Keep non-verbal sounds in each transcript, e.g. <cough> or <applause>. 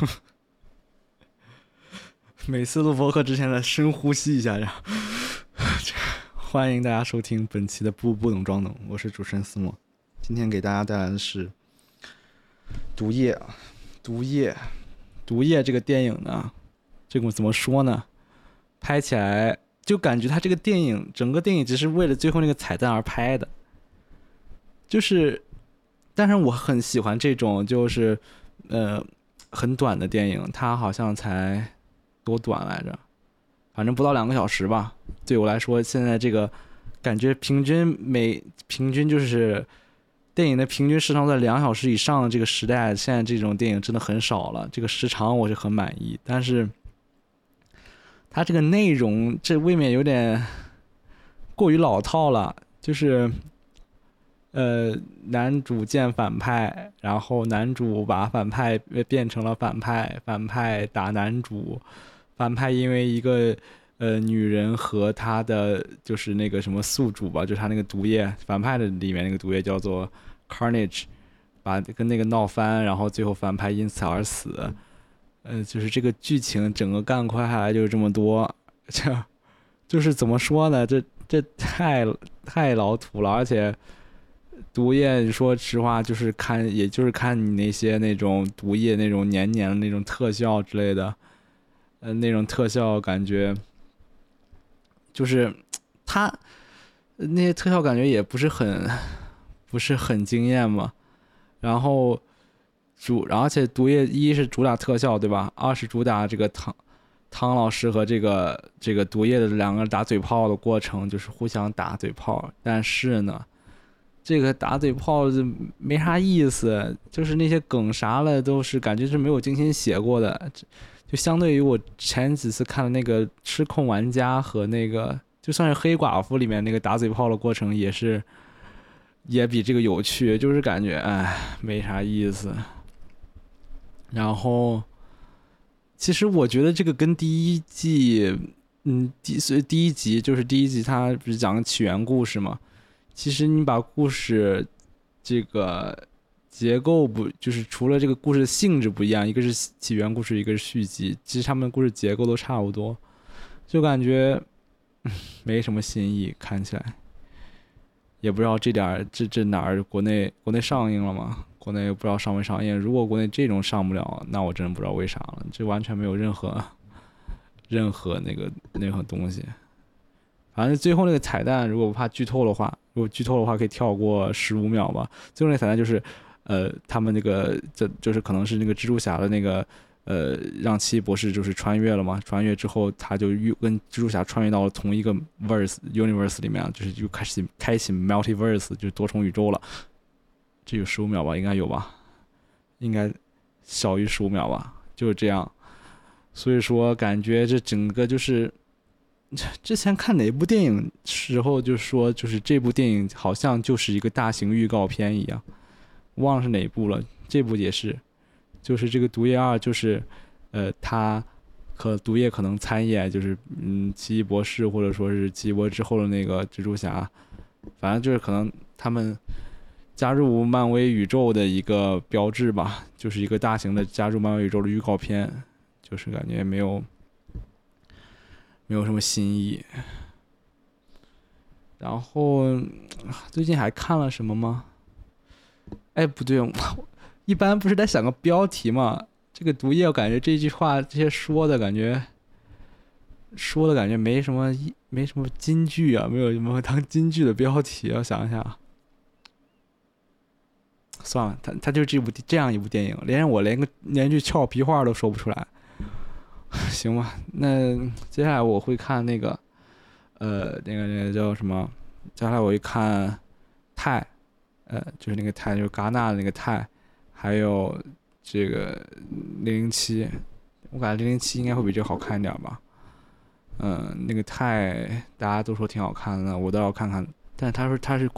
<laughs> 每次录播客之前的深呼吸一下，然后 <laughs> 欢迎大家收听本期的不不懂装懂，我是主持人思墨。今天给大家带来的是《毒液》，《毒液》《毒液》这个电影呢，这个怎么说呢？拍起来就感觉他这个电影整个电影只是为了最后那个彩蛋而拍的，就是，但是我很喜欢这种就是呃很短的电影，它好像才。多短来着？反正不到两个小时吧。对我来说，现在这个感觉平均每平均就是电影的平均时长在两小时以上的这个时代，现在这种电影真的很少了。这个时长我是很满意，但是它这个内容这未免有点过于老套了。就是呃，男主见反派，然后男主把反派变成了反派，反派打男主。反派因为一个呃女人和他的就是那个什么宿主吧，就是他那个毒液，反派的里面那个毒液叫做 Carnage，把跟那个闹翻，然后最后反派因此而死，呃，就是这个剧情整个干快下来就是这么多，<laughs> 这就是怎么说呢？这这太太老土了，而且毒液说实话就是看也就是看你那些那种毒液那种黏黏的那种特效之类的。呃，那种特效感觉，就是他那些特效感觉也不是很不是很惊艳嘛。然后主，而且毒液一是主打特效对吧？二是主打这个汤汤老师和这个这个毒液的两个打嘴炮的过程，就是互相打嘴炮。但是呢，这个打嘴炮就没啥意思，就是那些梗啥的都是感觉是没有精心写过的。就相对于我前几次看的那个《失控玩家》和那个，就算是《黑寡妇》里面那个打嘴炮的过程，也是，也比这个有趣。就是感觉，哎，没啥意思。然后，其实我觉得这个跟第一季，嗯，第所以第一集就是第一集，它不是讲起源故事嘛？其实你把故事这个。结构不就是除了这个故事的性质不一样，一个是起源故事，一个是续集，其实他们的故事结构都差不多，就感觉没什么新意，看起来也不知道这点这这哪儿国内国内上映了吗？国内不知道上没上映。如果国内这种上不了，那我真的不知道为啥了，这完全没有任何任何那个那个东西。反正最后那个彩蛋，如果不怕剧透的话，如果剧透的话可以跳过十五秒吧。最后那彩蛋就是。呃，他们那个这就是可能是那个蜘蛛侠的那个，呃，让奇异博士就是穿越了嘛？穿越之后，他就又跟蜘蛛侠穿越到了同一个 verse universe 里面，就是又开始开启 multiverse，就是多重宇宙了。这有十五秒吧？应该有吧？应该小于十五秒吧？就是这样。所以说，感觉这整个就是 <laughs> 之前看哪部电影时候就说，就是这部电影好像就是一个大型预告片一样。忘了是哪部了，这部也是，就是这个《毒液二》，就是，呃，他和毒液可能参演，就是嗯，奇异博士或者说是奇异博士之后的那个蜘蛛侠，反正就是可能他们加入漫威宇宙的一个标志吧，就是一个大型的加入漫威宇宙的预告片，就是感觉没有没有什么新意。然后最近还看了什么吗？哎，不对，<laughs> 一般不是得想个标题吗？这个毒液，我感觉这句话这些说的感觉，说的感觉没什么没什么金句啊，没有什么当金句的标题。我想一下，算了，他他就这部这样一部电影，连我连个连句俏皮话都说不出来，<laughs> 行吧？那接下来我会看那个，呃，那个那个叫什么？接下来我会看泰。呃，就是那个泰，就是戛纳的那个泰，还有这个零零七，我感觉零零七应该会比这好看一点吧。嗯，那个泰大家都说挺好看的，我倒要看看。但他说他是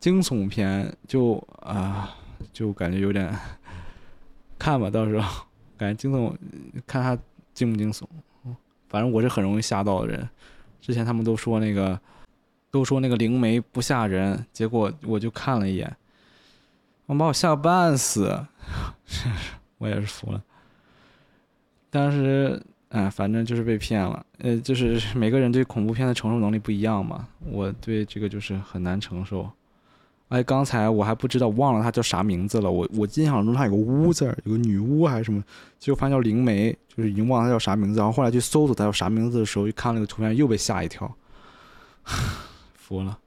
惊悚片，就啊，就感觉有点 <laughs> 看吧，到时候感觉惊悚，看他惊不惊悚。反正我是很容易吓到的人。之前他们都说那个。都说那个灵媒不吓人，结果我就看了一眼，我把我吓个半死，<laughs> 我也是服了。当时，哎，反正就是被骗了。呃，就是每个人对恐怖片的承受能力不一样嘛。我对这个就是很难承受。哎，刚才我还不知道，忘了他叫啥名字了。我我印象中他有个巫字，有个女巫还是什么，结果发现叫灵媒，就是已经忘了他叫啥名字。然后后来去搜索他叫啥名字的时候，一看那个图片，又被吓一跳，<laughs> 服了。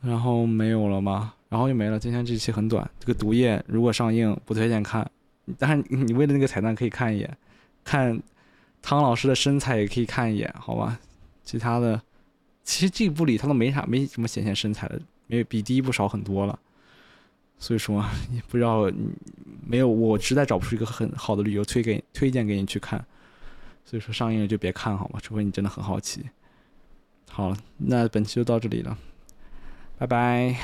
然后没有了吗？然后就没了。今天这期很短。这个毒液如果上映，不推荐看。但是你为了那个彩蛋可以看一眼，看汤老师的身材也可以看一眼，好吧？其他的，其实这部里他都没啥，没什么显现身材的。没有比第一部少很多了，所以说 <laughs> 你不知道，没有我实在找不出一个很好的理由推给推荐给你去看，所以说上映了就别看好吗？除非你真的很好奇。好了，那本期就到这里了，拜拜。